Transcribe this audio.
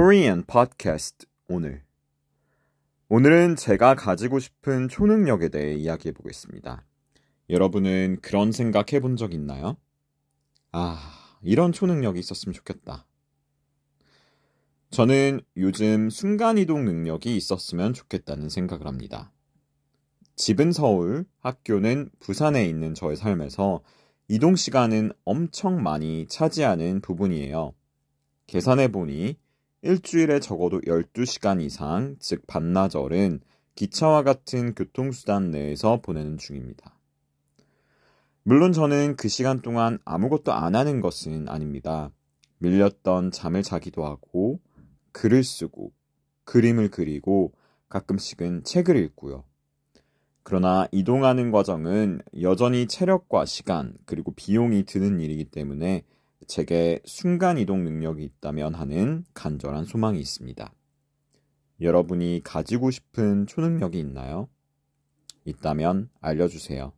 Korean Podcast 오늘. 오늘은 제가 가지고 싶은 초능력에 대해 이야기해 보겠습니다. 여러분은 그런 생각 해본 적 있나요? 아, 이런 초능력이 있었으면 좋겠다. 저는 요즘 순간이동 능력이 있었으면 좋겠다는 생각을 합니다. 집은 서울, 학교는 부산에 있는 저의 삶에서 이동 시간은 엄청 많이 차지하는 부분이에요. 계산해 보니 일주일에 적어도 12시간 이상, 즉 반나절은 기차와 같은 교통수단 내에서 보내는 중입니다. 물론 저는 그 시간 동안 아무것도 안 하는 것은 아닙니다. 밀렸던 잠을 자기도 하고, 글을 쓰고, 그림을 그리고, 가끔씩은 책을 읽고요. 그러나 이동하는 과정은 여전히 체력과 시간, 그리고 비용이 드는 일이기 때문에 제게 순간 이동 능력이 있다면 하는 간절한 소망이 있습니다. 여러분이 가지고 싶은 초능력이 있나요? 있다면 알려주세요.